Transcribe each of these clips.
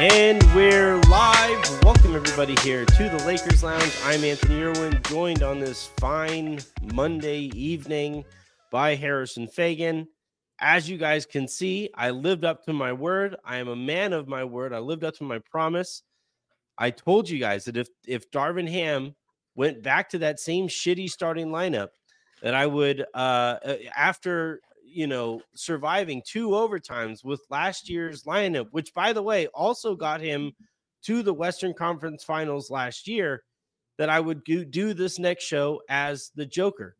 And we're live. Welcome everybody here to the Lakers Lounge. I'm Anthony Irwin, joined on this fine Monday evening by Harrison Fagan. As you guys can see, I lived up to my word. I am a man of my word. I lived up to my promise. I told you guys that if if Darvin Ham went back to that same shitty starting lineup, that I would uh uh, after you know surviving two overtimes with last year's lineup, which by the way also got him to the Western Conference Finals last year, that I would do, this next show as the Joker.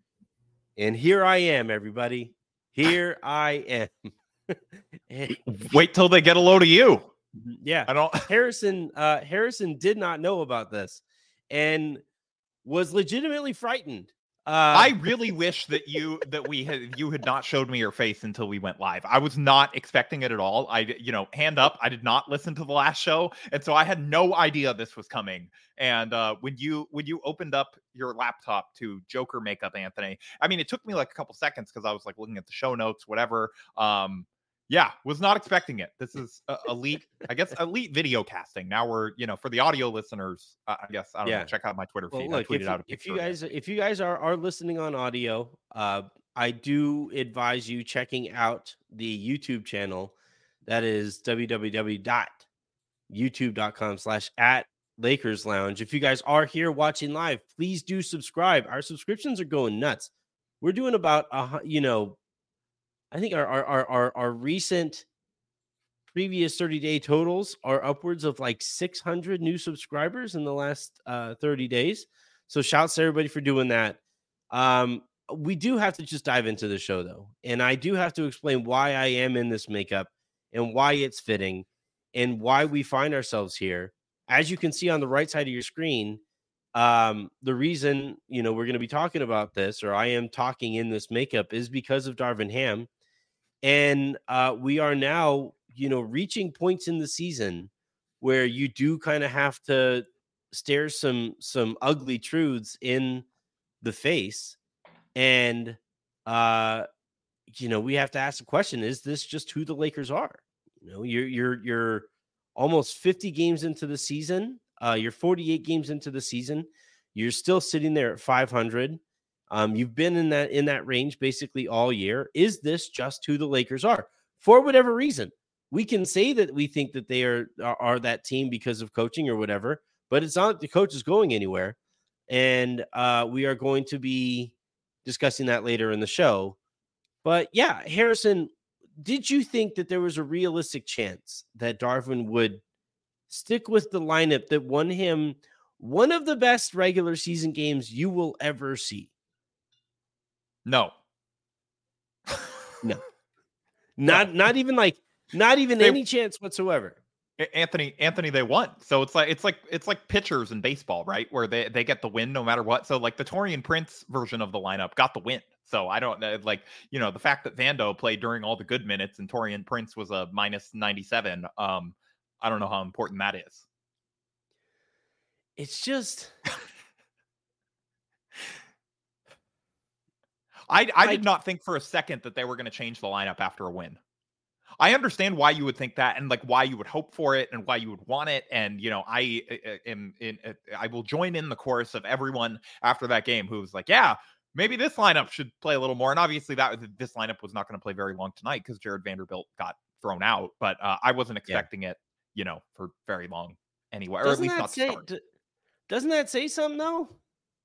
And here I am, everybody. Here I am. Wait till they get a load of you. yeah. I don't. Harrison uh Harrison did not know about this and was legitimately frightened. Uh I really wish that you that we had you had not showed me your face until we went live. I was not expecting it at all. I you know, hand up, I did not listen to the last show, and so I had no idea this was coming. And uh when you when you opened up your laptop to Joker makeup Anthony, I mean it took me like a couple seconds because I was like looking at the show notes, whatever. Um yeah, was not expecting it. This is uh, elite, I guess, elite video casting. Now we're, you know, for the audio listeners, uh, I guess, I don't Yeah. know, check out my Twitter well, feed. look, I tweeted if, you- out a if you guys if you guys are are listening on audio, uh I do advise you checking out the YouTube channel that is www.youtube.com slash at Lakers Lounge. If you guys are here watching live, please do subscribe. Our subscriptions are going nuts. We're doing about a you know, I think our our our our, our recent previous 30 day totals are upwards of like 600 new subscribers in the last uh 30 days. So shouts to everybody for doing that. Um we do have to just dive into the show though. And I do have to explain why I am in this makeup and why it's fitting and why we find ourselves here. As you can see on the right side of your screen, um the reason, you know, we're going to be talking about this or I am talking in this makeup is because of Darvin Ham. And uh we are now, you know, reaching points in the season where you do kind of have to stare some some ugly truths in the face and uh you know we have to ask the question is this just who the lakers are? You know you're you're you're almost 50 games into the season uh you're 48 games into the season you're still sitting there at 500 um you've been in that in that range basically all year is this just who the lakers are for whatever reason we can say that we think that they are are, are that team because of coaching or whatever but it's not the coach is going anywhere and uh, we are going to be discussing that later in the show. But yeah, Harrison, did you think that there was a realistic chance that Darvin would stick with the lineup that won him one of the best regular season games you will ever see? No. no. Not not even like not even they, any chance whatsoever. Anthony, Anthony, they won. So it's like it's like it's like pitchers in baseball, right? Where they they get the win no matter what. So like the Taurean Prince version of the lineup got the win. So I don't know, like you know the fact that Vando played during all the good minutes and Taurean Prince was a minus ninety seven. Um, I don't know how important that is. It's just. I I did not think for a second that they were going to change the lineup after a win. I understand why you would think that and like why you would hope for it and why you would want it. And you know, I am in. I will join in the chorus of everyone after that game who was like, "Yeah, maybe this lineup should play a little more." And obviously, that this lineup was not going to play very long tonight because Jared Vanderbilt got thrown out. But uh, I wasn't expecting yeah. it, you know, for very long anyway, doesn't or at least not say, d- doesn't that say something though?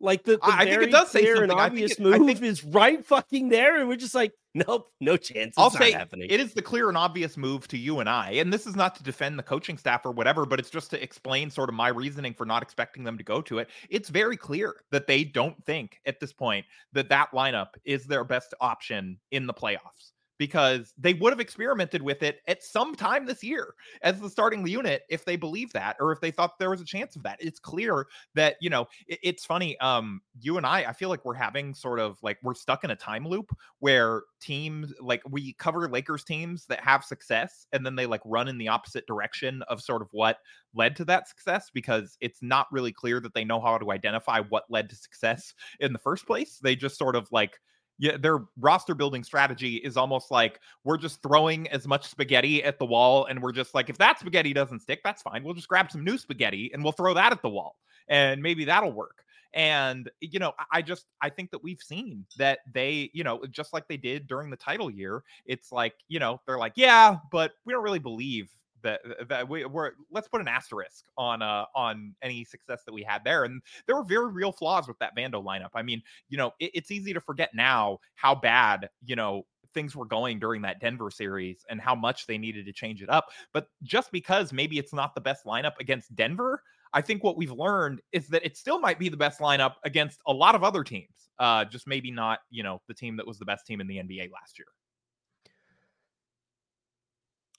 Like the, the I think it does say something. And obvious it, move think, is right fucking there, and we're just like, nope, no chance. It's I'll say happening. it is the clear and obvious move to you and I. And this is not to defend the coaching staff or whatever, but it's just to explain sort of my reasoning for not expecting them to go to it. It's very clear that they don't think at this point that that lineup is their best option in the playoffs because they would have experimented with it at some time this year as the starting unit if they believe that or if they thought there was a chance of that. It's clear that, you know, it, it's funny. Um, you and I, I feel like we're having sort of like we're stuck in a time loop where teams like we cover Lakers teams that have success and then they like run in the opposite direction of sort of what led to that success because it's not really clear that they know how to identify what led to success in the first place. They just sort of like yeah, their roster building strategy is almost like we're just throwing as much spaghetti at the wall, and we're just like, if that spaghetti doesn't stick, that's fine. We'll just grab some new spaghetti and we'll throw that at the wall, and maybe that'll work. And you know, I just I think that we've seen that they, you know, just like they did during the title year, it's like you know they're like, yeah, but we don't really believe that that we were let's put an asterisk on uh on any success that we had there and there were very real flaws with that Vando lineup. I mean, you know, it, it's easy to forget now how bad, you know, things were going during that Denver series and how much they needed to change it up. But just because maybe it's not the best lineup against Denver, I think what we've learned is that it still might be the best lineup against a lot of other teams. Uh, just maybe not, you know, the team that was the best team in the NBA last year.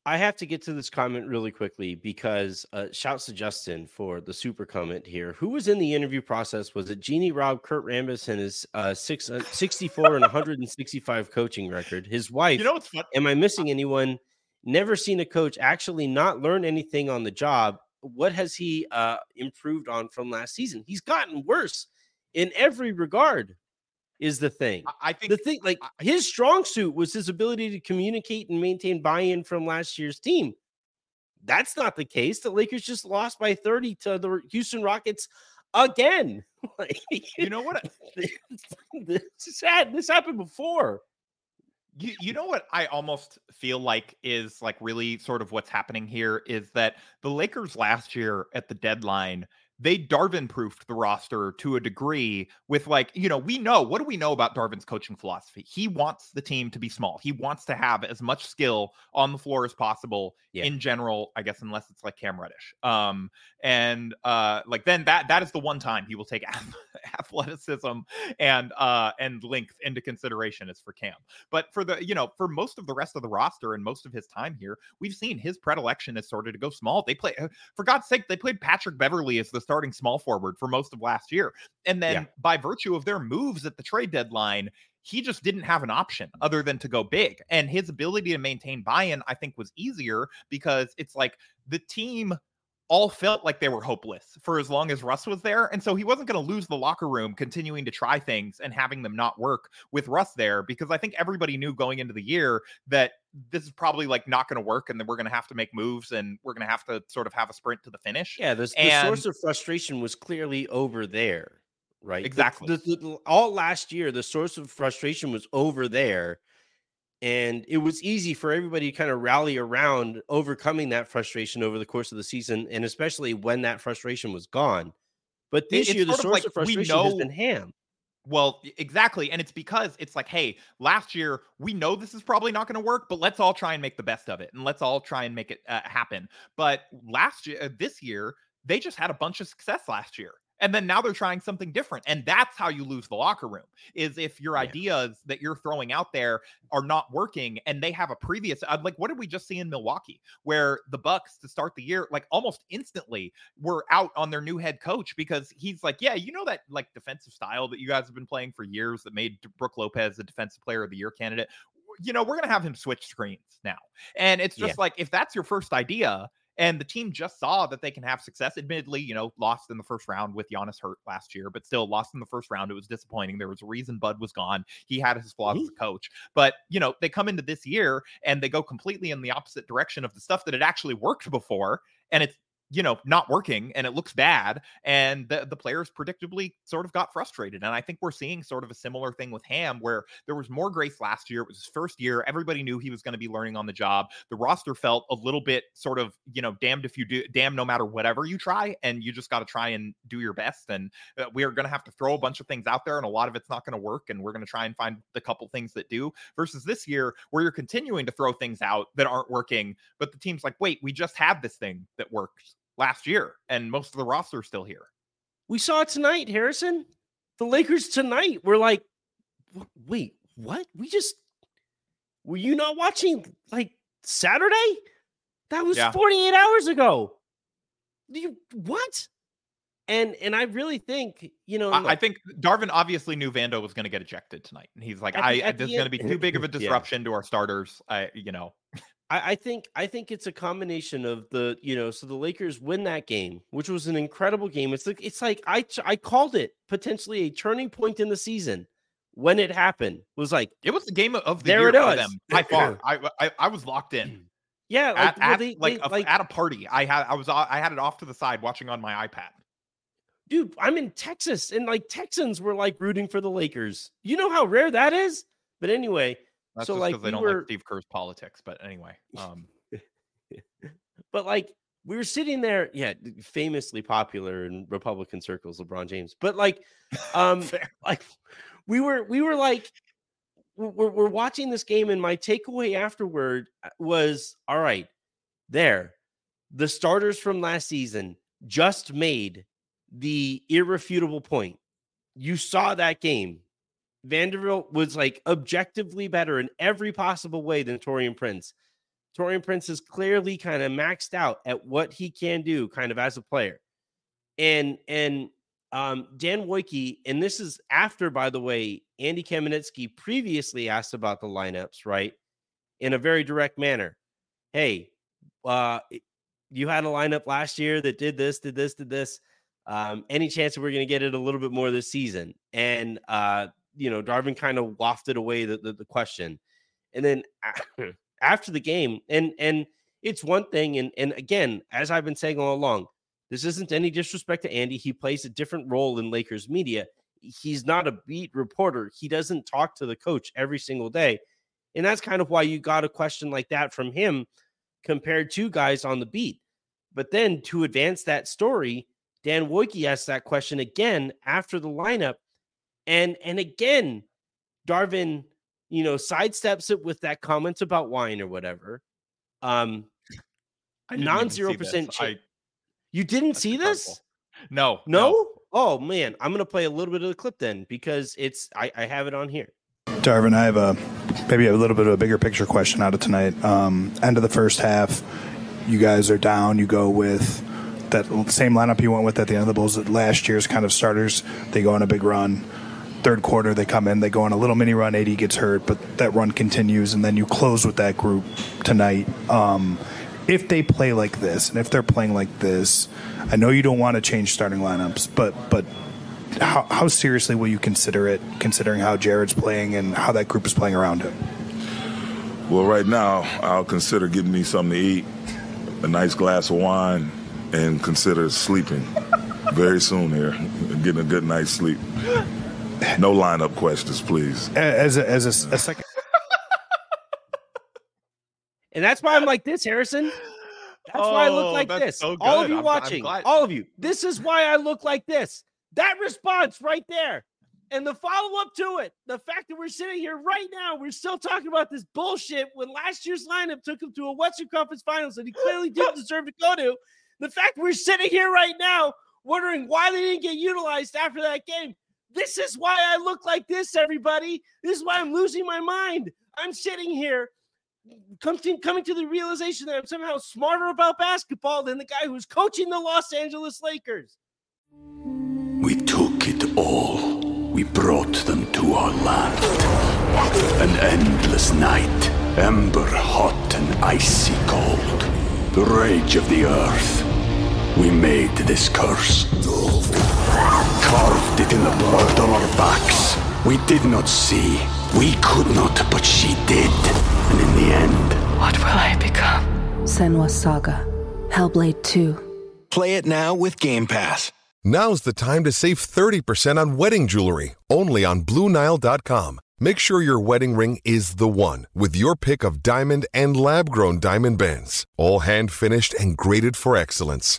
I have to get to this comment really quickly because uh, shouts to Justin for the super comment here. Who was in the interview process? Was it Jeanie Rob, Kurt Rambis, and his uh, six, uh, 64 and 165 coaching record? His wife. You know what's fun? Am I missing anyone? Never seen a coach actually not learn anything on the job. What has he uh, improved on from last season? He's gotten worse in every regard is the thing. I think the thing, like his strong suit was his ability to communicate and maintain buy-in from last year's team. That's not the case. The Lakers just lost by 30 to the Houston Rockets again. like, you know what? this, sad. This happened before. You, you know what I almost feel like is like really sort of what's happening here is that the Lakers last year at the deadline – they Darvin proofed the roster to a degree with like, you know, we know what do we know about Darvin's coaching philosophy? He wants the team to be small. He wants to have as much skill on the floor as possible yeah. in general, I guess, unless it's like Cam Reddish. Um, and uh, like then that that is the one time he will take athleticism and uh and length into consideration is for Cam. But for the, you know, for most of the rest of the roster and most of his time here, we've seen his predilection is sort of to go small. They play for God's sake, they played Patrick Beverley as the starting small forward for most of last year. And then yeah. by virtue of their moves at the trade deadline, he just didn't have an option other than to go big. And his ability to maintain buy in, I think, was easier because it's like the team all felt like they were hopeless for as long as Russ was there. And so he wasn't going to lose the locker room continuing to try things and having them not work with Russ there because I think everybody knew going into the year that this is probably like not going to work and then we're going to have to make moves and we're going to have to sort of have a sprint to the finish. Yeah, the, the source of frustration was clearly over there, right? Exactly. The, the, all last year, the source of frustration was over there and it was easy for everybody to kind of rally around overcoming that frustration over the course of the season, and especially when that frustration was gone. But this It- year, the sort of source like of we frustration has know- been Ham. Well, exactly. And it's because it's like, hey, last year we know this is probably not going to work, but let's all try and make the best of it and let's all try and make it uh, happen. But last year, uh, this year, they just had a bunch of success last year. And then now they're trying something different. And that's how you lose the locker room is if your Yeah. ideas that you're throwing out there are not working and they have a previous uh, like what did we just see in Milwaukee where the Bucks to start the year like almost instantly were out on their new head coach because he's like, yeah, you know that like defensive style that you guys have been playing for years that made Brook Lopez the defensive player of the year candidate. You know, we're gonna have him switch screens now. And it's just Yeah. like if that's your first idea, and the team just saw that they can have success. Admittedly, you know, lost in the first round with Giannis hurt last year, but still lost in the first round. It was disappointing. There was a reason Bud was gone. He had his flaws as a coach. But, you know, they come into this year and they go completely in the opposite direction of the stuff that had actually worked before. And it's you know, not working and it looks bad. And the, the players predictably sort of got frustrated. And I think we're seeing sort of a similar thing with Ham, where there was more grace last year. It was his first year. Everybody knew he was going to be learning on the job. The roster felt a little bit sort of, you know, damned if you do, damn, no matter whatever you try. And you just got to try and do your best. And uh, we are going to have to throw a bunch of things out there, and a lot of it's not going to work. And we're going to try and find the couple things that do versus this year where you're continuing to throw things out that aren't working. But the team's like, wait, we just have this thing that worked last year, and most of the roster is still here. We saw it tonight, Harrison. The Lakers tonight were like, wait, what? We just were you not watching like Saturday? That was Yeah. 48 hours ago. You what? And and I really think, you know, I, I think Darvin obviously knew Vando was going to get ejected tonight, and he's like, "I I- this is going to be too big of a Yeah. disruption to our starters." I, you know, I, I think I think it's a combination of the you know so the Lakers win that game, which was an incredible game. It's like it's like I I called it potentially a turning point in the season when it happened. It Was like it was the game of the There year it for is. them by far. I, I I was locked in yeah, like, at, well, at, they- like, they- a- like at a party. I had I was I had it off to the side watching on my iPad. dude, I'm in Texas and like Texans were like rooting for the Lakers. You know how rare that is? But anyway, That's so like we they don't were like Steve Kerr's politics. But anyway, um, but like we were sitting there, yeah, famously popular in Republican circles, LeBron James. But like, um, like we were, we were like, we're, we're watching this game, and my takeaway afterward uh, was, all right, there, the starters from last season just made the irrefutable point. You saw that game. Vanderbilt was like objectively better in every possible way than Taurean Prince. Taurean Prince is clearly kind of maxed out at what he can do, kind of as a player. And and um, Dan Woike, and this is after, by the way, Andy Kamenetsky previously asked about the lineups, right, in a very direct manner. Hey, uh, you had a lineup last year that did this, did this, did this. Um, any chance that we're going to get it a little bit more this season? And uh, you know, Darvin kind of wafted away the, the, the question, and then after the game, and and it's one thing, and and again, as I've been saying all along, this isn't any disrespect to Andy. He plays a different role in Lakers media. He's not a beat reporter. He doesn't talk to the coach every single day, and that's kind of why you got a question like that from him compared to guys on the beat. But then to advance that story, Dan Woike asked that question again after the lineup, and and again, Darvin, you know, sidesteps it with that comments about wine or whatever. Um, I didn't even non see zero percent. I- You didn't see incredible. this? No, No? Oh man, I'm gonna play a little bit of the clip then because it's I, I have it on here. Darvin, I have a maybe a little bit of a bigger picture question out of tonight. Um, end of the first half, you guys are down. You go with that same lineup you went with at the end of the Bulls. Last year's kind of starters. They go on a big run. Third quarter, they come in. They go on a little mini run. AD gets hurt, but that run continues, and then you close with that group tonight. Um, if they play like this, and if they're playing like this, I know you don't want to change starting lineups, but but how, how seriously will you consider it, considering how Jared's playing and how that group is playing around him? Well, right now, I'll consider giving me something to eat, a nice glass of wine, and consider sleeping very soon here, getting a good night's sleep. No lineup questions, please. As a, as a, a second, And that's why I'm like this, Harrison. That's why I look Oh, like this. so all of you I'm- I'm watching, all of you. This is why I look like this. That response right there. And the follow up to it, the fact that we're sitting here right now, we're still talking about this bullshit when last year's lineup took him to a Western Conference Finals that he clearly didn't deserve to go to. The fact we're sitting here right now wondering why they didn't get utilized after that game. This is why I look like this, everybody. This is why I'm losing my mind. I'm sitting here coming, coming to the realization that I'm somehow smarter about basketball than the guy who's coaching the Los Angeles Lakers. We took it all. We brought them to our land. An endless night, ember hot and icy cold. The rage of the earth. We made this curse. Carved it in the blood on our backs. We did not see. We could not, but she did. And in the end, What will I become? Senua's Saga. Hellblade 2. Play it now with Game Pass. Now's the time to save 30% on wedding jewelry, only on BlueNile.com. Make sure your wedding ring is the one with your pick of diamond and lab grown diamond bands, all hand finished and graded for excellence.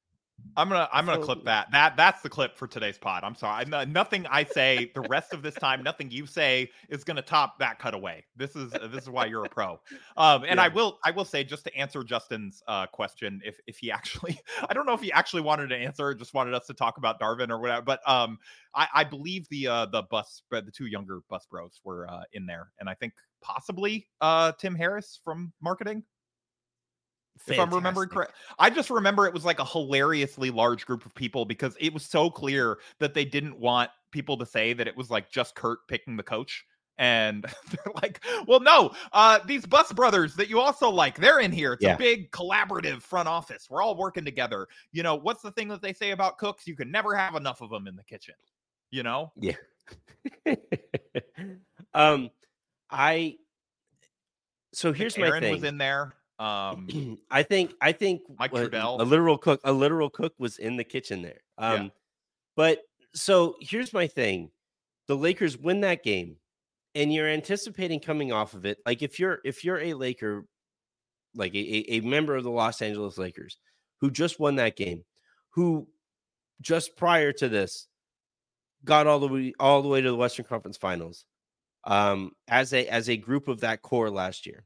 I'm gonna I'm gonna So- clip that. That that's the clip for today's pod. I'm sorry. No- nothing I say the rest of this time, nothing you say is gonna top that cutaway. This is this is why you're a pro. Um, and I will I will say just to answer Justin's uh question, if if he actually I don't know if he actually wanted to answer, just wanted us to talk about Darvin or whatever. But um, I I believe the uh the bus the two younger Buss bros were uh in there, and I think possibly uh Tim Harris from marketing if I'm remembering correct. I just remember it was like a hilariously large group of people because it was so clear that they didn't want people to say that it was like just Kurt picking the coach. And they're like, well, no, uh, these Buss brothers that you also like, they're in here. It's Yeah. a big collaborative front office. We're all working together. You know, what's the thing that they say about cooks? You can never have enough of them in the kitchen. You know? Yeah. um, I. So here's my Aaron thing. was in there. Um, I think I think Mike what- Trudell. a literal cook, a literal cook was in the kitchen there. Yeah. Um, but so here's my thing: the Lakers win that game, and you're anticipating coming off of it. Like if you're if you're a Laker, like a, a, a member of the Los Angeles Lakers who just won that game, who just prior to this got all the way all the way to the Western Conference Finals, um, as a as a group of that core last year,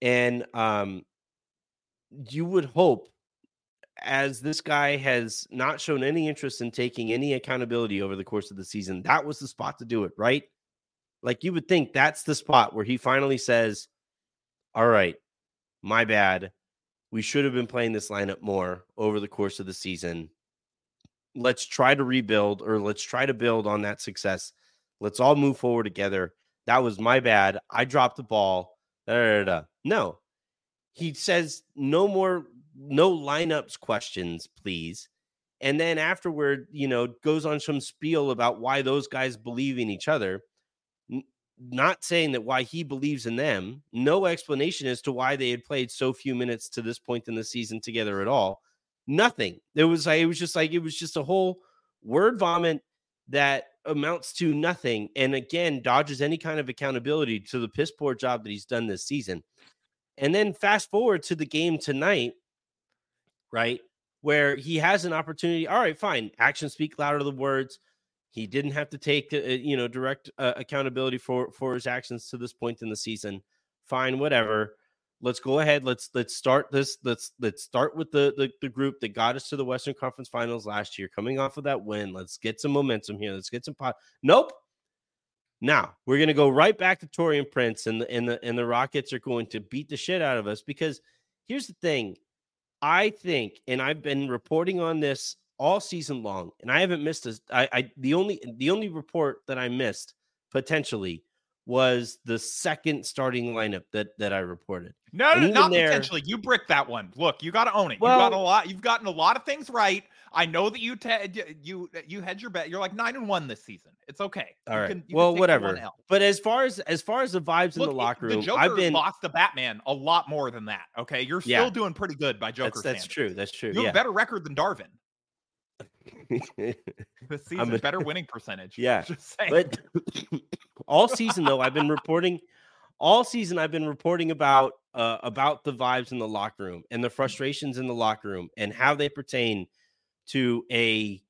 and um, you would hope, as this guy has not shown any interest in taking any accountability over the course of the season, that was the spot to do it, right? Like you would think that's the spot where he finally says, "All right, my bad. We should have been playing this lineup more over the course of the season. Let's try to rebuild or let's try to build on that success. Let's all move forward together. That was my bad. I dropped the ball. Da, da, da, da." No, he says no more, no lineups questions, please. And then afterward, you know, goes on some spiel about why those guys believe in each other n- not saying that why he believes in them, no explanation as to why they had played so few minutes to this point in the season together at all. Nothing. It was like it was just like it was just a whole word vomit that amounts to nothing. And again, dodges any kind of accountability to the piss poor job that he's done this season. And then fast forward to the game tonight, right? Where he has an opportunity. All right, fine. Actions speak louder than words. He didn't have to take, uh, you know, direct uh, accountability for for his actions to this point in the season. Fine, whatever. Let's go ahead. Let's let's start this. Let's let's start with the, the the group that got us to the Western Conference Finals last year. Coming off of that win, let's get some momentum here. Let's get some pot. Nope. Now we're gonna go right back to Taurean Prince, and the and the and the Rockets are going to beat the shit out of us because here's the thing. I think, and I've been reporting on this all season long, and I haven't missed a. I, I the only the only report that I missed potentially was the second starting lineup that that I reported. No, no not there, potentially. You bricked that one. Look, you got to own it. Well, you got a lot. You've gotten a lot of things right. I know that you te- you you had your bet. You're like nine and one this season. It's okay. All you right. Can, well, whatever. But as far as as far as the vibes Look, in the locker room, the Joker I've been lost to Batman a lot more than that. Okay, you're still yeah. doing pretty good by Joker. That's, that's true. That's true. You have yeah. a better record than Darvin. this season, a, better winning percentage. Yeah, but all season though, I've been reporting. All season, I've been reporting about uh, about the vibes in the locker room and the frustrations in the locker room and how they pertain to a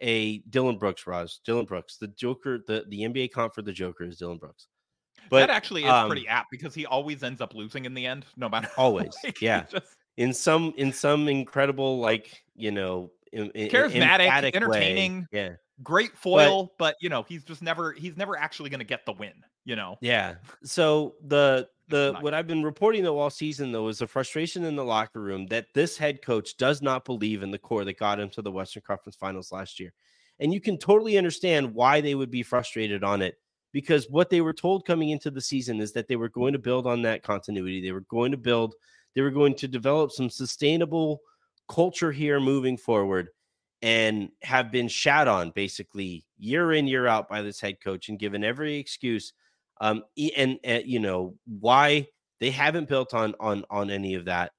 a Dillon Brooks, Roz. Dillon Brooks, the Joker, the, the NBA comp for the Joker is Dillon Brooks. But that actually is um, pretty apt because he always ends up losing in the end, no matter always. like, yeah. Just... In some in some incredible, like, you know, in, charismatic, entertaining. Way. Yeah great foil, but, but, you know, he's just never he's never actually going to get the win, you know. Yeah. So the the what I've been reporting though all season though is the frustration in the locker room that this head coach does not believe in the core that got him to the Western Conference Finals last year. And you can totally understand why they would be frustrated on it because what they were told coming into the season is that they were going to build on that continuity. They were going to build they were going to develop some sustainable culture here moving forward and have been shat on basically year in year out by this head coach and given every excuse um and, and you know why they haven't built on on on any of that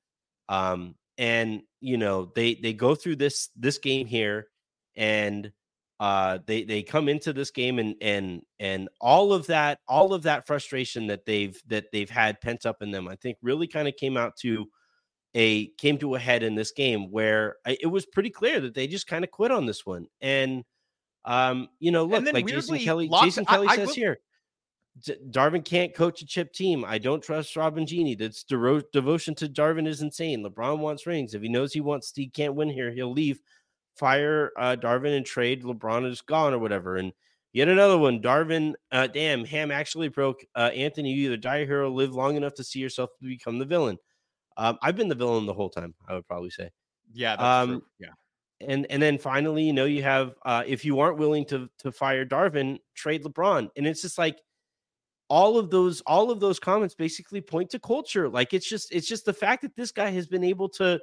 um and you know they they go through this this game here and uh they they come into this game and and and all of that all of that frustration that they've that they've had pent up in them i think really kind of came out to a came to a head in this game where I, it was pretty clear that they just kind of quit on this one. And um, you know, look, like Jason Kelly, lots, Jason Kelly I, says I will... here, Darvin can't coach a chip team. I don't trust Robin Jeanie. That's de- devotion to Darvin is insane. LeBron wants rings. If he knows he wants, he can't win here. He'll leave, fire uh, Darvin and trade. LeBron is gone or whatever. And yet another one. Darvin, uh, damn, Ham actually broke. Uh, Anthony, you either die a hero, live long enough to see yourself to become the villain. Um, I've been the villain the whole time. I would probably say. Yeah. um, Yeah. And and then finally, you know, you have uh, if you aren't willing to to fire Darvin, trade LeBron, and it's just like all of those all of those comments basically point to culture. Like it's just it's just the fact that this guy has been able to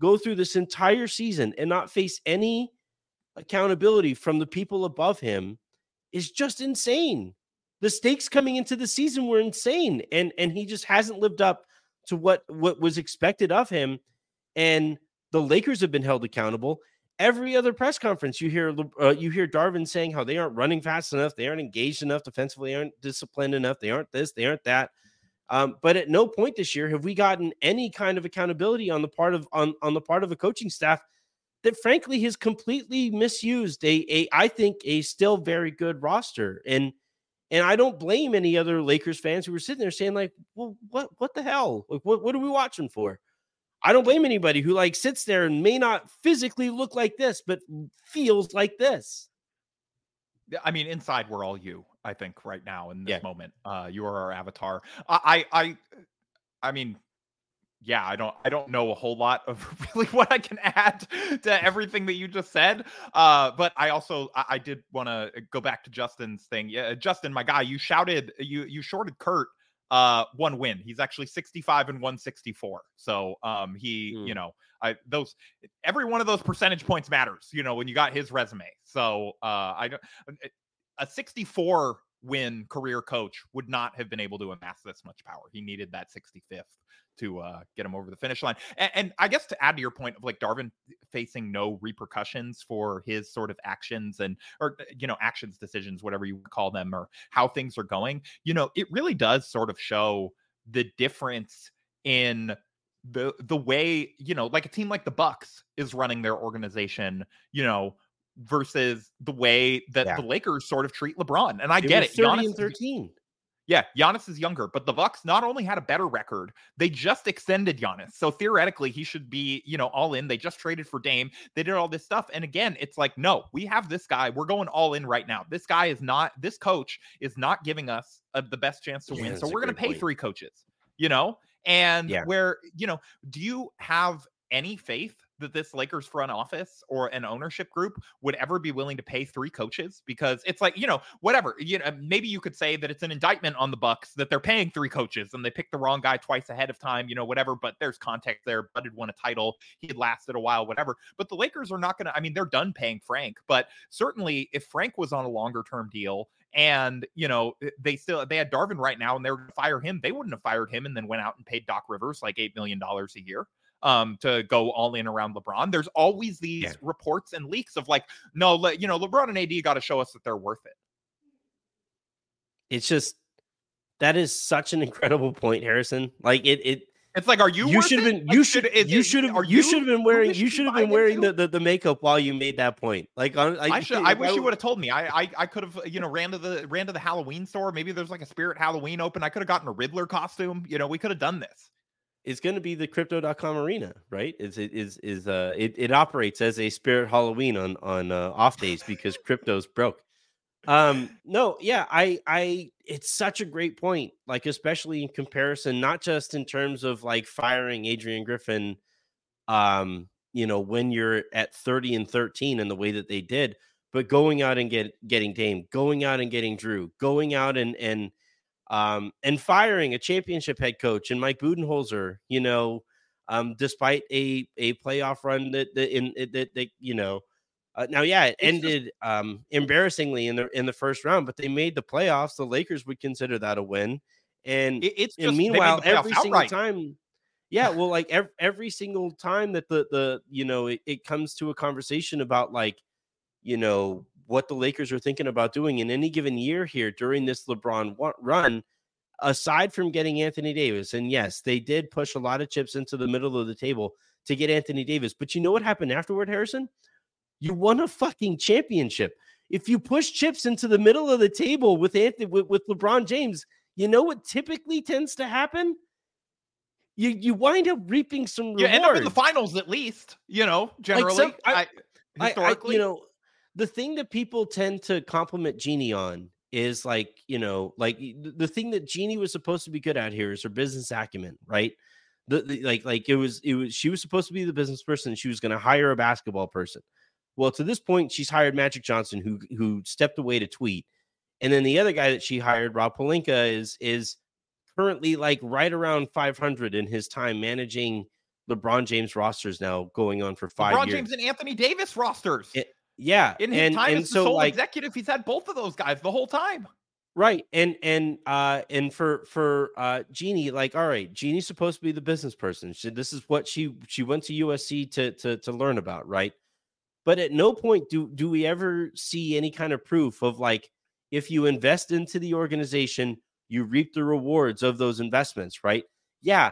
go through this entire season and not face any accountability from the people above him is just insane. The stakes coming into the season were insane, and and he just hasn't lived up to what what was expected of him and the Lakers have been held accountable. Every other press conference you hear uh, you hear Darvin saying how they aren't running fast enough they aren't engaged enough defensively aren't disciplined enough they aren't this they aren't that. Um, but at no point this year have we gotten any kind of accountability on the part of on, on the part of a coaching staff that frankly has completely misused a, a I think a still very good roster. And and I don't blame any other Lakers fans who were sitting there saying, like, well, what what the hell? Like, what, what are we watching for? I don't blame anybody who like sits there and may not physically look like this, but feels like this. I mean, inside we're all you, I think, right now in this yeah. moment. Uh, you are our avatar. I, I, I, I mean, yeah, I don't I don't know a whole lot of really what I can add to everything that you just said. Uh, but I also I, I did want to go back to Justin's thing. Yeah, Justin, my guy, you shouted you you shorted Kurt uh one win. He's actually 65 and 164. So um he, mm. you know, I those every one of those percentage points matters, you know, when you got his resume. So uh I don't a 64 win career coach would not have been able to amass this much power. He needed that 65th to uh, get him over the finish line. And, and, I guess to add to your point of like Darvin facing no repercussions for his sort of actions and or uh, you know actions, decisions, whatever you call them, or how things are going. You know, it really does sort of show the difference in the the way you know like a team like the bucks is running their organization you know versus the way that yeah. the lakers sort of treat lebron and i it get it 30 Giannis, and 13 yeah, Giannis is younger, but the Bucks not only had a better record, they just extended Giannis. So theoretically, he should be, you know, all in. They just traded for Dame. They did all this stuff. And again, it's like, no, we have this guy. We're going all in right now. This guy is not, this coach is not giving us uh, the best chance to yeah, win. So we're going to pay point. three coaches, you know? And yeah. where, you know, do you have any faith that this Lakers front office or an ownership group would ever be willing to pay three coaches because it's like, you know, whatever. You know, maybe you could say that it's an indictment on the Bucks that they're paying three coaches and they picked the wrong guy twice ahead of time, you know, whatever, but there's context there. Bud had won a title, he had lasted a while, whatever. But the Lakers are not to I mean, they're done paying Frank, but certainly if Frank was on a longer term deal and you know eh, they still they had Darvin right now and they were going to fire him, they wouldn't have fired him and then went out and paid Doc Rivers like 8 million dollars a year um, to go all in around LeBron. There's always these yeah. reports and leaks of like, no, le- you know, LeBron and AD got to show us that they're worth it. It's just that is such an incredible point, Harrison. Like it, it. It's like, are you? You should have been. Like, you should. You should have. You, you should have been wearing. You should have been wearing the, the, the makeup while you made that point. Like on. I, I should. I wish you would have told me. I I, I could have. You know, ran to the ran to the Halloween store. Maybe there's like a Spirit Halloween open. I could have gotten a Riddler costume. You know, we could have done this is going to be the crypto.com arena, right? Is it is is uh it, it operates as a spirit Halloween on on uh, off days because crypto's broke. Um no, yeah, I I it's such a great point, like especially in comparison, not just in terms of like firing Adrian Griffin um, you know, when you're at 30 and 13 and the way that they did, but going out and get getting Dame, going out and getting Drew, going out and and um, and firing a championship head coach and Mike Budenholzer, you know, um, despite a a playoff run that that in that, that you know. Uh, now, yeah, it ended um, embarrassingly in the in the first round, but they made the playoffs. The Lakers would consider that a win, and it, it's and meanwhile every single outright. time, yeah, well, like every, every single time that the the you know it, it comes to a conversation about like you know what the Lakers are thinking about doing in any given year here during this LeBron run, aside from getting Anthony Davis. And yes, they did push a lot of chips into the middle of the table to get Anthony Davis. But you know what happened afterward, Harrison? You won a fucking championship. If you push chips into the middle of the table with Anthony with, with LeBron James, you know what typically tends to happen? You you wind up reaping some rewards. You end up in the finals at least, you know, generally. Like some, I, I, historically. I, you know, the thing that people tend to compliment Jeanie on is like, you know, like the thing that Jeanie was supposed to be good at here is her business acumen, right? The, the like like it was it was she was supposed to be the business person. She was going to hire a basketball person. Well, to this point, she's hired Magic Johnson, who who stepped away to tweet, and then the other guy that she hired, Rob Pelinka, is is currently like right around 500 in his time managing LeBron James rosters now, going on for five LeBron years. James and Anthony Davis rosters. It, yeah, in his and, time and as so, the sole like, executive, he's had both of those guys the whole time. Right. And and uh and for for uh Jeanie, like, all right, Jeanie's supposed to be the business person. She, this is what she she went to USC to to to learn about, right? But at no point do do we ever see any kind of proof of like if you invest into the organization, you reap the rewards of those investments, right? Yeah,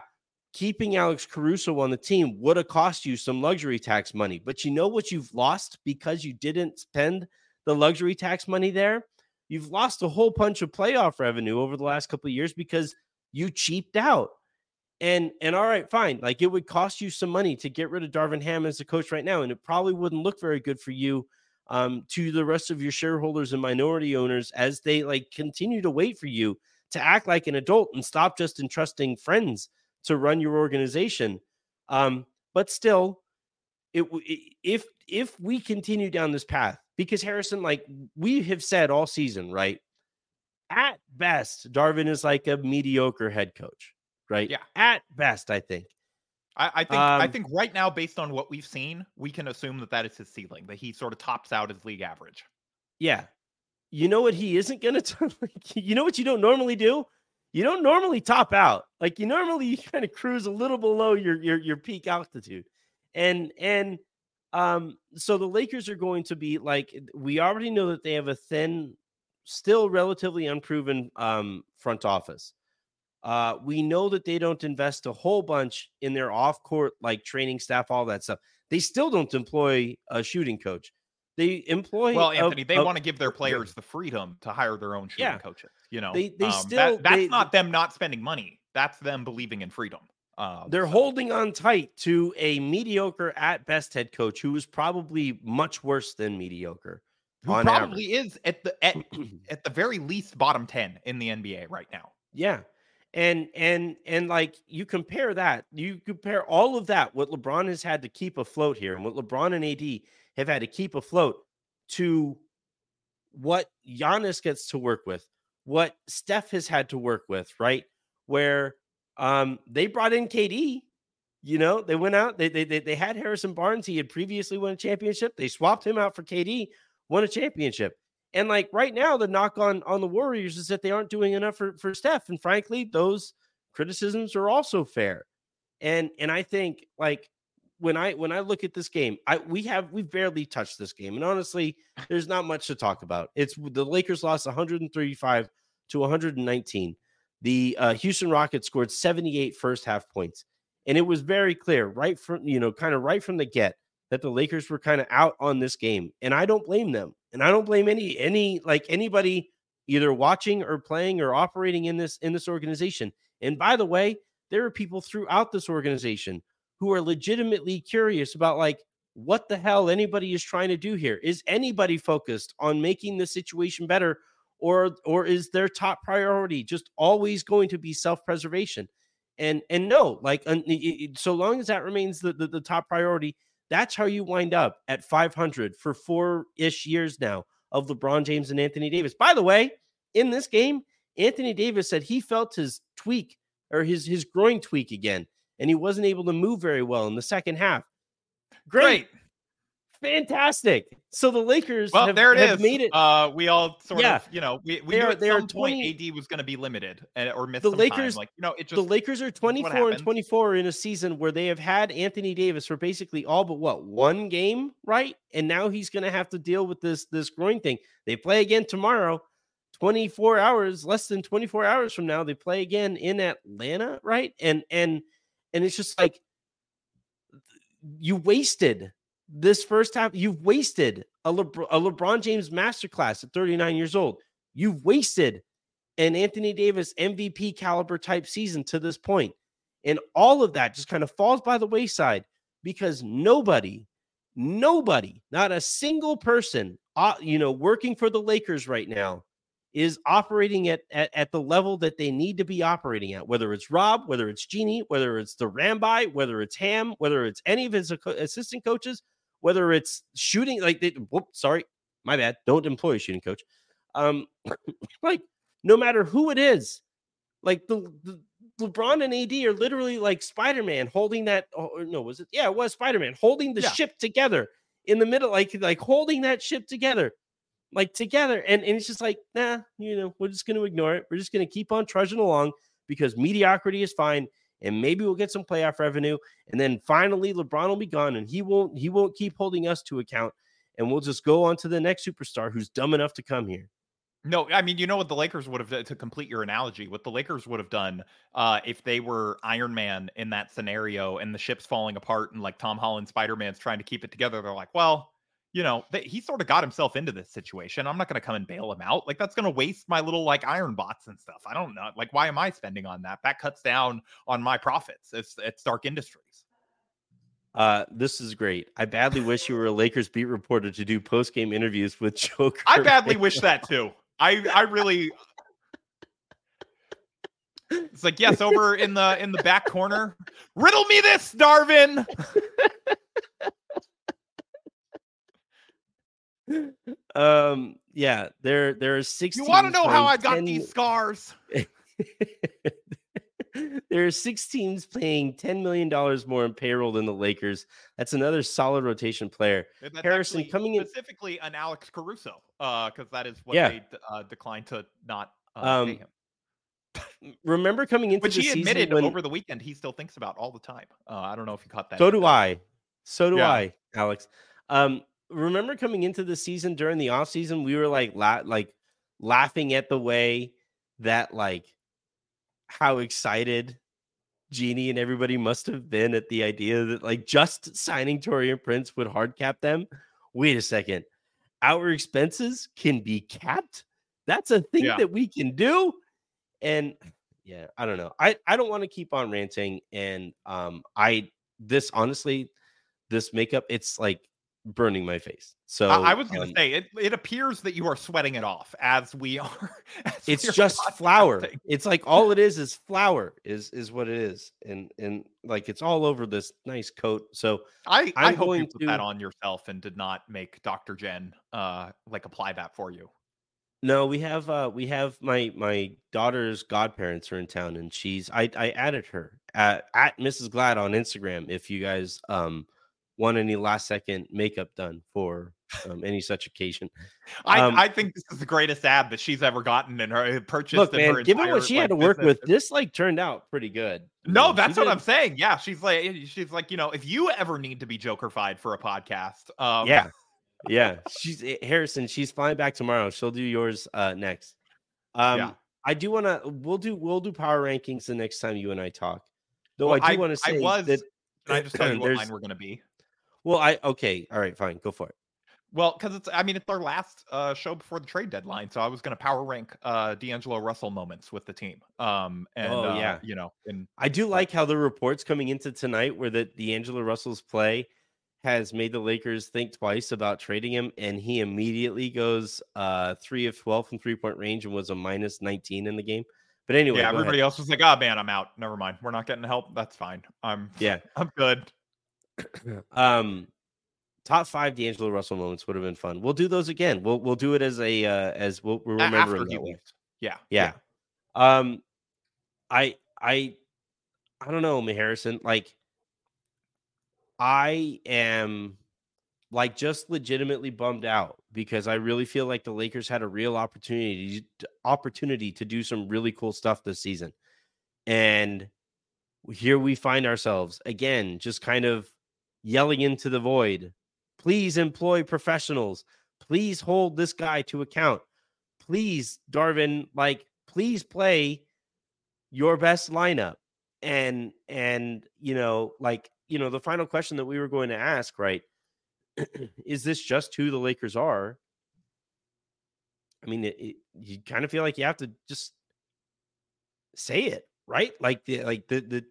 keeping Alex Caruso on the team would have cost you some luxury tax money. But you know what you've lost because you didn't spend the luxury tax money there? You've lost a whole bunch of playoff revenue over the last couple of years because you cheaped out. And and all right, fine. Like it would cost you some money to get rid of Darvin Ham as a coach right now, and it probably wouldn't look very good for you um, to the rest of your shareholders and minority owners as they like continue to wait for you to act like an adult and stop just entrusting friends to run your organization. Um, but still, it, if if we continue down this path, because Harrison, like we have said all season, right? At best, Darvin is like a mediocre head coach, right? Yeah. At best, I think. I, I think um, I think right now, based on what we've seen, we can assume that that is his ceiling. That he sort of tops out his league average. Yeah. You know what? He isn't going to. You know what you don't normally do? You don't normally top out. Like you normally you kind of cruise a little below your your your peak altitude. And and um so the Lakers are going to be like we already know that they have a thin still relatively unproven um front office. Uh we know that they don't invest a whole bunch in their off-court like training staff all that stuff. They still don't employ a shooting coach. They employ well, Anthony. A, they want to give their players the freedom to hire their own shooting yeah, coaches. You know, they they um, still that, that's they, not them not spending money. That's them believing in freedom. Uh, they're so. holding on tight to a mediocre at best head coach who is probably much worse than mediocre. Who probably average. is at the at, at the very least bottom ten in the NBA right now. Yeah, And and and like you compare that, you compare all of that, what LeBron has had to keep afloat here, and what LeBron and AD have had to keep afloat to what Giannis gets to work with, what Steph has had to work with, right? Where um they brought in KD, you know, they went out, they they they, they had Harrison Barnes, he had previously won a championship, they swapped him out for KD, won a championship. And like right now, the knock on on the Warriors is that they aren't doing enough for, for Steph. And frankly, those criticisms are also fair. And and I think like when I when I look at this game, I we have we've barely touched this game. And honestly, there's not much to talk about. It's the Lakers lost 135 to 119. The uh, Houston Rockets scored 78 first half points. And it was very clear right from, you know, kind of right from the get that the Lakers were kind of out on this game. And I don't blame them. And I don't blame any any like anybody either watching or playing or operating in this in this organization. And by the way, there are people throughout this organization who are legitimately curious about like what the hell anybody is trying to do here. Is anybody focused on making the situation better or or is their top priority just always going to be self-preservation? And and no, like so long as that remains the, the, the top priority, that's how you wind up at 500 for four ish years now of LeBron James and Anthony Davis. By the way, in this game, Anthony Davis said he felt his tweak or his his groin tweak again, and he wasn't able to move very well in the second half. Great. Great fantastic. So the Lakers, well, have, there it have is. made it. Uh, we all sort yeah. of, you know, we, we knew at some 20, point AD was going to be limited eh, or miss the Lakers. Time. Like, you know, it just the Lakers are twenty four and twenty four in a season where they have had Anthony Davis for basically all but what one game, right? And now he's going to have to deal with this this groin thing. They play again tomorrow. 24 hours less than 24 hours from now they play again in Atlanta right and and and it's just like you wasted this first half, you've wasted a, Lebr- a LeBron James masterclass at 39 years old. You've wasted an Anthony Davis MVP caliber type season to this point. And all of that just kind of falls by the wayside because nobody, nobody, not a single person, uh, you know, working for the Lakers right now is operating at, at, at the level that they need to be operating at, whether it's Rob, whether it's Jeanie, whether it's the Rambis, whether it's Ham, whether it's any of his assistant coaches, whether it's shooting, like they, whoop, sorry, my bad, don't employ a shooting coach. Um, like no matter who it is, like the, the LeBron and AD are literally like Spider Man holding that. Oh, no, was it? Yeah, it was Spider Man holding the yeah. ship together in the middle, like like holding that ship together, like together. And and it's just like, nah, you know, we're just going to ignore it. We're just going to keep on trudging along because mediocrity is fine and maybe we'll get some playoff revenue. And then finally, LeBron will be gone, and he won't he won't keep holding us to account, and we'll just go on to the next superstar who's dumb enough to come here. No, I mean, you know what the Lakers would have to complete your analogy. What the Lakers would have done uh, if they were Iron Man in that scenario, and the ship's falling apart, and like Tom Holland, Spider Man's trying to keep it together. They're like, well, you know, they, he sort of got himself into this situation. I'm not going to come and bail him out. Like that's going to waste my little like iron bots and stuff. I don't know. Like why am I spending on that? That cuts down on my profits. It's it's Stark Industries. Uh, this is great. I badly wish you were a Lakers beat reporter to do post game interviews with Joker. I badly wish that too. I I really. It's like yes, over in the in the back corner. Riddle me this, Darvin. um yeah there there are six you want to know how i got 10... these scars? There are six teams paying $10 million more in payroll than the lakers. That's another solid rotation player. Harrison coming in specifically an alex caruso uh because that is what yeah. they uh, declined to not uh, um, pay him remember coming into which he admitted when... over the weekend he still thinks about all the time. Uh, i don't know if you caught that so do i. So do yeah. i alex. Um remember coming into the season during the off season, we were like la- like laughing at the way that like how excited Jeanie and everybody must have been at the idea that like just signing Taurean Prince would hard cap them. Wait a second. Our expenses can be capped. That's a thing yeah. that we can do. And yeah, I don't know. I I don't want to keep on ranting and um I this honestly this makeup it's like burning my face. So I, I was going to um, say it. It appears that you are sweating it off as we are. as it's we are just flour. It's like all it is is flour is is what it is, and and like it's all over this nice coat. So I, I I'm hope you put to- that on yourself and did not make Dr. Jen uh like apply that for you. No, we have uh we have my my daughter's godparents are in town and she's I I added her at, at Mrs. Glad on Instagram if you guys um want any last second makeup done for um, any such occasion. I, Um, I think this is the greatest ad that she's ever gotten in her purchase. Look, man, her given what she had to work business. with, this like turned out pretty good. No, know, that's what did- I'm saying. Yeah, she's like, eh, she's like, you know, if you ever need to be Jokerfied for a podcast, um, Yeah. Yeah. She's eh, Harrison, she's flying back tomorrow. She'll do yours uh next. Um Yeah. I do want to we'll do we'll do power rankings the next time you and I talk. Though Well, I do want to I say was. that Can I just tell you what mine were going to be? Well, I okay, all right, fine, go for it. Well, because it's, I mean, it's our last uh, show before the trade deadline, so I was going to power rank uh, D'Angelo Russell moments with the team. Um, and Oh, uh, yeah. you know, and I do like how the reports coming into tonight where that D'Angelo Russell's play has made the Lakers think twice about trading him, and he immediately goes uh three of twelve from three point range and was a minus nineteen in the game. But anyway, yeah, everybody ahead. else was like, "Oh man, I'm out. Never mind. We're not getting help. That's fine. I'm Yeah. I'm good." Um, top five D'Angelo Russell moments would have been fun. We'll do those again. We'll we'll do it as a uh, as we'll, we'll remember after him that Yeah, Yeah. Um, I I I don't know, Harrison. Like, I am like just legitimately bummed out because I really feel like the Lakers had a real opportunity opportunity to do some really cool stuff this season, and here we find ourselves again, just kind of yelling into the void. Please employ professionals. Please hold this guy to account. Please, Darvin, like, please play your best lineup. And and you know, like, you know, the final question that we were going to ask, right? is this just who the Lakers are? I mean, it, it, you kind of feel like you have to just say it, right? Like the like the the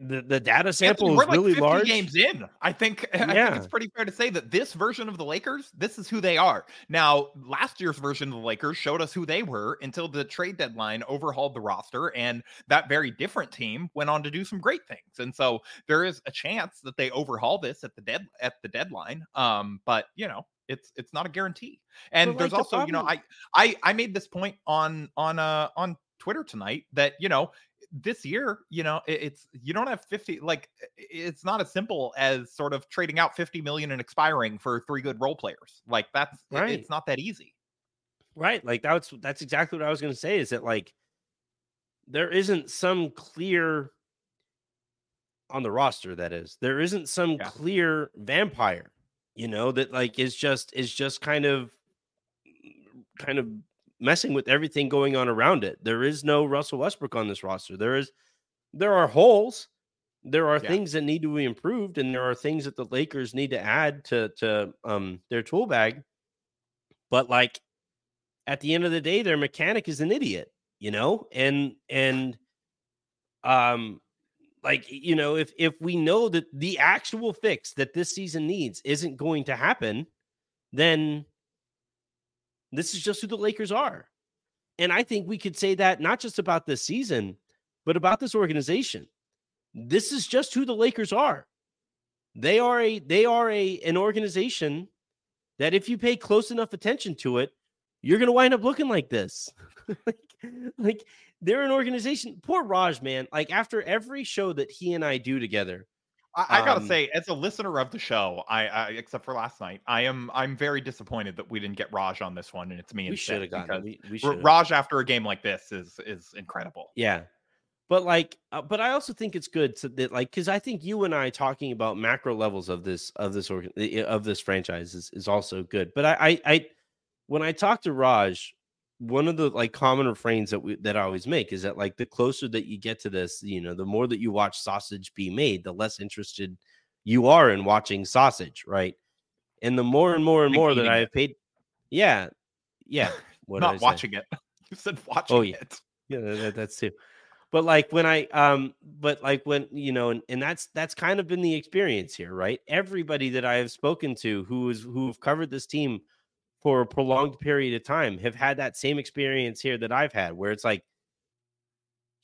the, the data sample Anthony, is like really 50 large. games in. I think I think Yeah. it's pretty fair to say that this version of the Lakers, this is who they are. Now, last year's version of the Lakers showed us who they were until the trade deadline overhauled the roster, and that very different team went on to do some great things. And so there is a chance that they overhaul this at the dead at the deadline. Um, but you know, it's it's not a guarantee. And But, there's the also, you know, I I I made this point on on uh on Twitter tonight that you know this year, you know, it- it's you don't have 50 like it's not as simple as sort of trading out 50 million and expiring for three good role players. Like that's it- Right. it's not that easy. Right. Like that's that's exactly what I was going to say is that like there isn't some clear on the roster that is. There isn't some Yeah. clear vampire, you know, that like is just is just kind of kind of messing with everything going on around it. There is no Russell Westbrook on this roster. There is there are holes. There are Yeah. things that need to be improved and there are things that the Lakers need to add to to um their tool bag. But like at the end of the day their mechanic is an idiot, you know? And and um like you know if if we know that the actual fix that this season needs isn't going to happen, then this is just who the Lakers are. And I think we could say that not just about this season, but about this organization. This is just who the Lakers are. They are a they are a an organization that if you pay close enough attention to it, you're going to wind up looking like this. like, like they're an organization. Poor Raj, man. Like after every show that he and I do together, I, I gotta Um, say, as a listener of the show, I, I except for last night, I am I'm very disappointed that we didn't get Raj on this one, and it's me. And We should have gotten. We, we Raj after a game like this is is incredible. Yeah. But like, uh, but I also think it's good to that, like, because I think you and I talking about macro levels of this of this organ of this franchise is, is also good. But I, I, I, when I talk to Raj, one of the like common refrains that we that I always make is that like the closer that you get to this, you know, the more that you watch sausage be made, the less interested you are in watching sausage, right? And the more and more and Like more that I have paid, yeah, yeah, what Not say? watching it. You said watching Oh, yeah. it. Yeah, that, that's too. but like when I um but like when you know and, and that's that's kind of been the experience here, right? Everybody that I have spoken to who is who've covered this team for a prolonged period of time have had that same experience here that I've had where it's like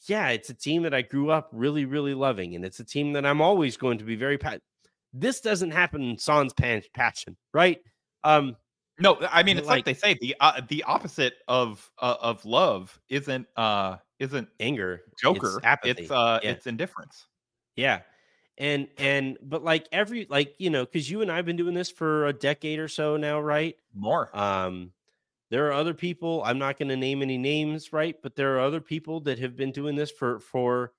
yeah, it's a team that I grew up really really loving and it's a team that I'm always going to be very pa- this doesn't happen in Sans passion, right? Um no, I mean it's like, like they say the uh, the opposite of uh, of love isn't uh isn't anger, Joker. It's, apathy. it's uh yeah. it's indifference. Yeah. And and but like every like you know cuz you and I've been doing this for a decade or so now, right? More. Um there are other people, I'm not going to name any names, right? But there are other people that have been doing this for for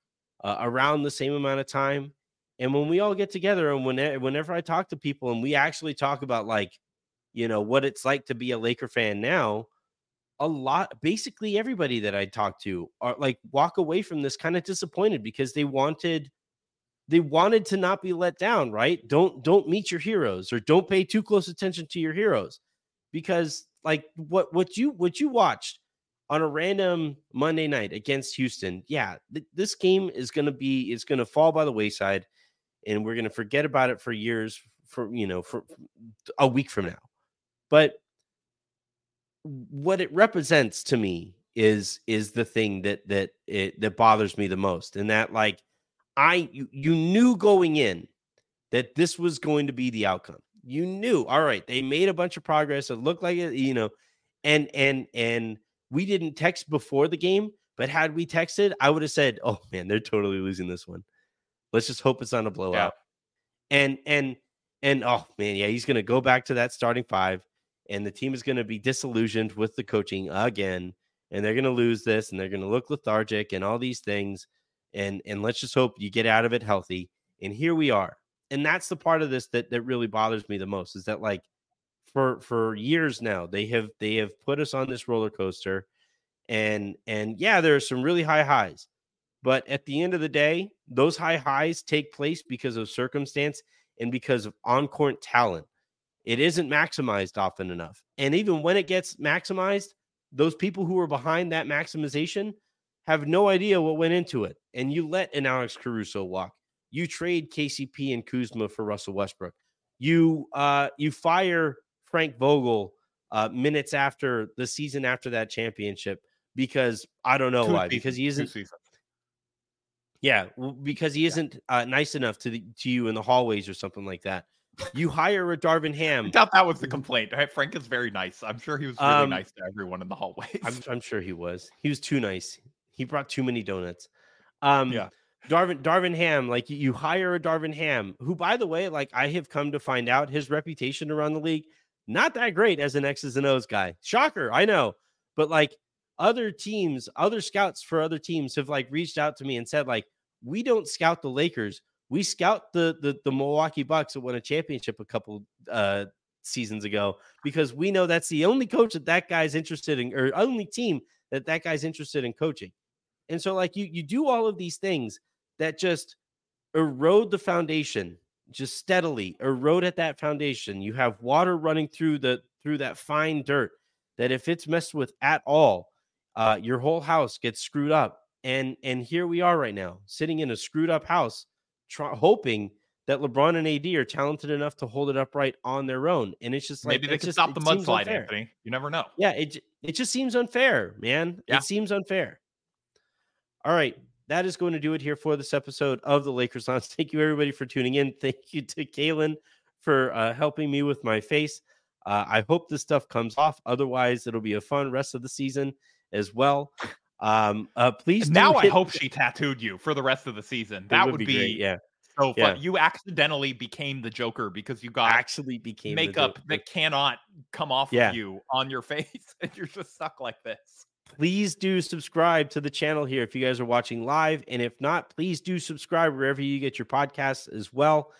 uh, around the same amount of time. And when we all get together and when whenever I talk to people and we actually talk about like you know what it's like to be a Laker fan now, a lot basically everybody that I talk to are like walk away from this kind of disappointed because they wanted they wanted to not be let down, right? Don't don't meet your heroes or don't pay too close attention to your heroes because like what what you what you watched on a random Monday night against Houston, yeah, th- this game is going to be it's going to fall by the wayside and we're going to forget about it for years for you know for a week from now. But what it represents to me is is the thing that that it that bothers me the most and that like i you, you knew going in that this was going to be the outcome. You knew all right they made a bunch of progress it looked like it you know and and and we didn't text before the game but had we texted i would have said oh man they're totally losing this one. Let's just hope it's not a blowout. Yeah. and and and oh man yeah he's gonna go back to that starting five and the team is going to be disillusioned with the coaching again and they're going to lose this and they're going to look lethargic and all these things and and let's just hope you get out of it healthy and here we are and that's the part of this that that really bothers me the most is that like for for years now they have they have put us on this roller coaster and and yeah there are some really high highs but at the end of the day those high highs take place because of circumstance and because of on-court talent it isn't maximized often enough. And even when it gets maximized, those people who are behind that maximization have no idea what went into it. And you let an Alex Caruso walk. You trade KCP and Kuzma for Russell Westbrook. You uh you fire Frank Vogel uh minutes after the season after that championship because I don't know Two why. Seasons. Because he isn't yeah, because he isn't uh, nice enough to the, to you in the hallways or something like that. You hire a Darvin Ham. I doubt that was the complaint. Frank is very nice. I'm sure he was really um, nice to everyone in the hallways. I'm, I'm, sure he was. He was too nice. He brought too many donuts. Um, yeah. Darvin Darvin Ham, like you hire a Darvin Ham, who, by the way, like I have come to find out, his reputation around the league not that great as an X's and O's guy. Shocker, I know, but like other teams, other scouts for other teams have like reached out to me and said like, we don't scout the Lakers we scout the the, the Milwaukee Bucks that won a championship a couple uh, seasons ago because we know that's the only coach that that guy's interested in, or only team that that guy's interested in coaching. And so, like you, you do all of these things that just erode the foundation, just steadily erode at that foundation. You have water running through the through that fine dirt that if it's messed with at all, uh, your whole house gets screwed up. And and here we are right now, sitting in a screwed up house try, hoping that LeBron and AD are talented enough to hold it upright on their own. And it's just like maybe they can stop the mudslide, Anthony. You never know. Yeah, it it just seems unfair, man. Yeah. It seems unfair. All right. That is going to do it here for this episode of the Lakers Lounge. Thank you, everybody, for tuning in. Thank you to Kalen for uh, helping me with my face. Uh, I hope this stuff comes off. Otherwise, it'll be a fun rest of the season as well. Um, uh, please now I hope she tattooed you for the rest of the season. That would, would, be, great, yeah. So yeah. you accidentally became the Joker because you got actually became makeup that cannot come off yeah. of you on your face, and you're just stuck like this. Please do subscribe to the channel here if you guys are watching live, and if not, please do subscribe wherever you get your podcasts as well.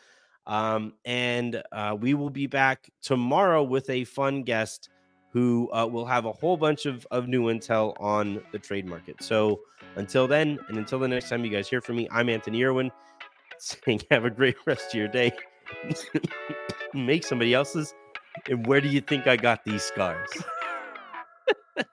Um, and uh, we will be back tomorrow with a fun guest who uh, will have a whole bunch of, of new intel on the trade market. So until then, and until the next time you guys hear from me, I'm Anthony Irwin saying have a great rest of your day. Make somebody else's. And where do you think I got these scars?